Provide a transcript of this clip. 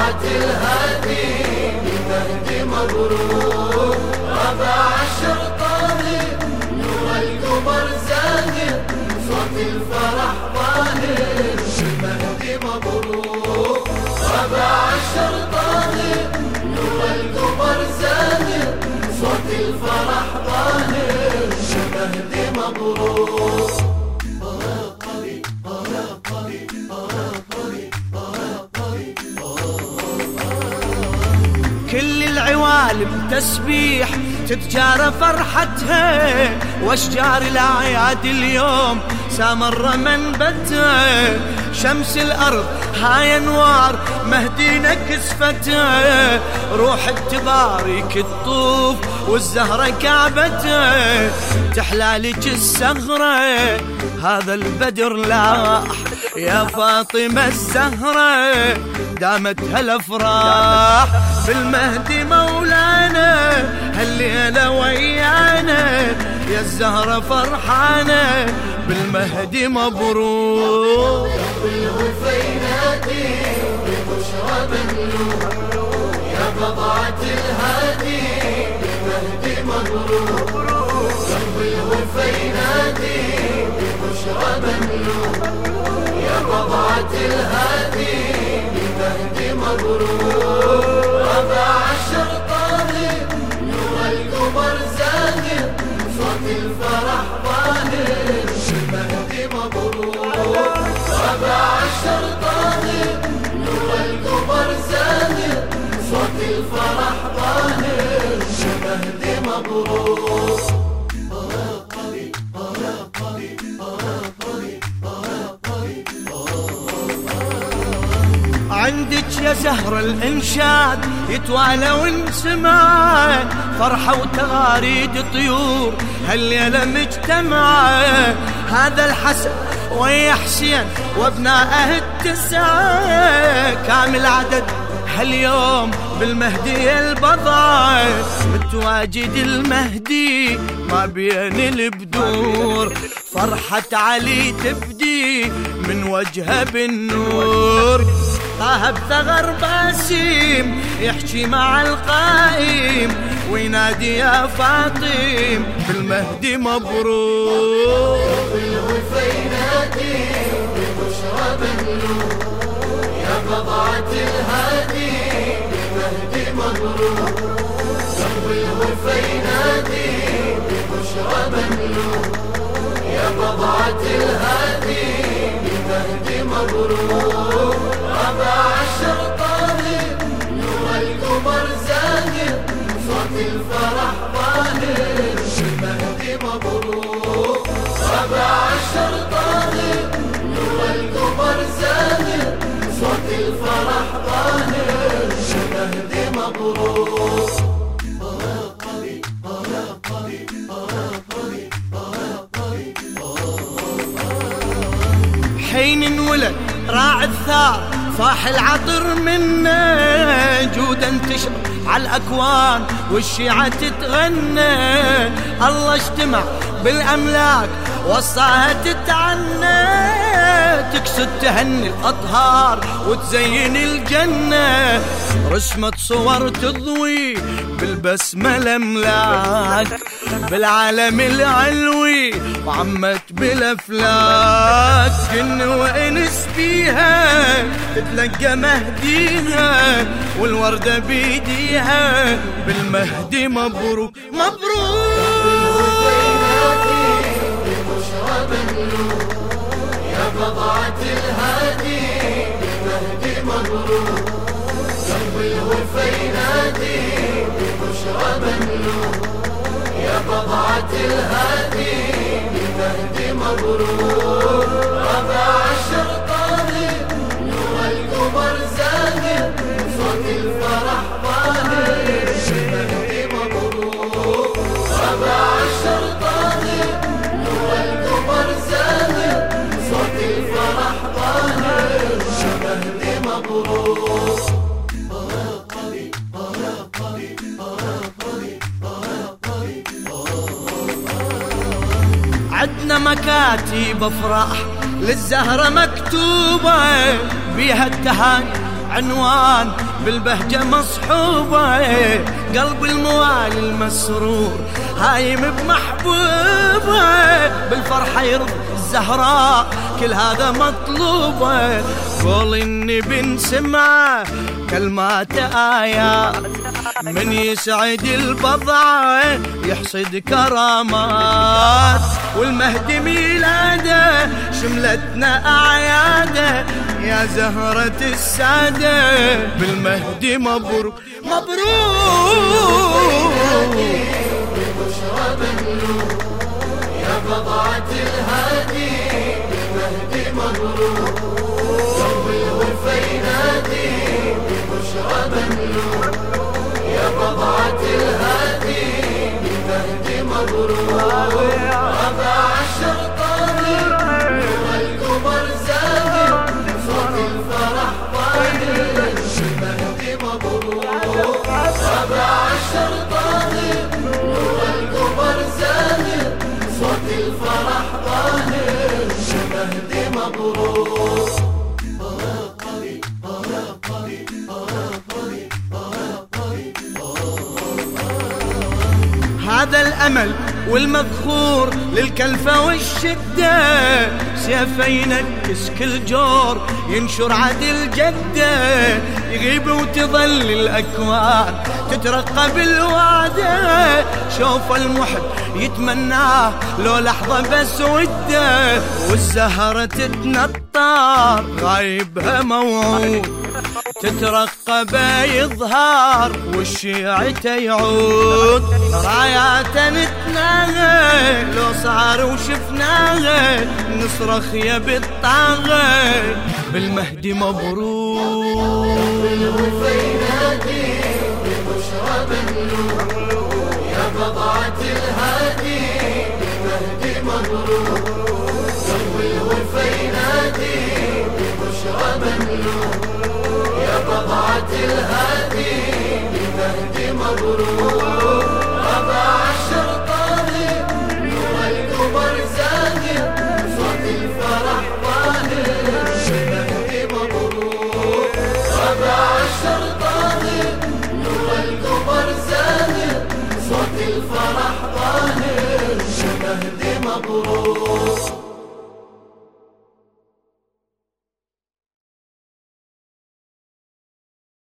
يا كل العوالم تسبيح تتجارى فرحتها. واشجار الأعياد اليوم سامر منبتها شمس الأرض هاي أنوار مهدينا كسفتها روح تبارك الطوف والزهرة كعبته تحلالك السهرة هذا البدر لاح يا فاطمة الزهرة. دامت هالأفراح. بالمهدي مولانا هالليلة ويانا يا الزهرة فرحانة بالمهدي مبروك. بالوفا ينادي ببشرى مملوك يا بضعة الهادي عندك يا زهر الإنشاد يتوالى وانسمع فرحة وتغاريد طيور هالليلة مجتمعة هذا الحسن ويا حسين وابنائه التسعة كامل عدد هاليوم بالمهدي البضع متواجد المهدي ما بين البدور. فرحة علي تبدي من وجهه بالنور. طه بثغر باسيم يحكي مع القائم وينادي يا فاطم بالمهدي مبروك. بالوفا ينادي ببشرى مملوك يا بضعة الهادي. بالمهدي مبروك قلب الوفا ينادي ببشرى مملوك يا بضعة الهادي بالمهدي مبروك ربع عشر طاهر نور القمر زاهر صوت الفرح ظاهر بالمهدي مبروك ربع عشر طاهر حين انولد راعي الثار فاح العطر منه جود انتشر على الأكوان والشيعة تتغنى. الله اجتمع بالأملاك وصاها تتعنى تكسد تهني الأطهار وتزين الجنة. رسمت صور تضوي بالبسمه الاملاك بالعالم العلوي وعمت بالأفلاك. جن وانس بيها تتلقى مهديها والوردة بيديها بالمهدي مبروك مبروك. يا بضعة الهادي بالمهدي مبروك قلب الوفا ينادي ببشرى مملوك يا بضعة الهادي بالمهدي مبروك عدنا مكاتب افراح للزهرة مكتوبة بيها التهاني عنوان بالبهجة مصحوبة قلب الموالي المسرور هايم بمحبوبة بالفرحة يرضى الزهراء كل هذا مطلوبه. قول النبي نسمعه كلمات آيات من يسعد البضعة يحصد كرامات. والمهدي ميلاده شملتنا أعياده. يا زهرة السادة بالمهدي مبروك مبروك بضعة الهادي بالمهدي مبروك هذا الأمل والمذخور للكلفة والشدة. سيفه ينكس كل جور ينشر عدل جدة يغيب وتظل الأكوان تترقى بالوعدة شوف المحب يتمناه لو لحظة بس وده. والزهرة تتنطر غايبها موعود. تترقب يظهر والشيعة يعود راياته نتناغى لو صار وشفناها نصرخ يا بالطاغة بالمهدي مملوك يا بضعة الهادي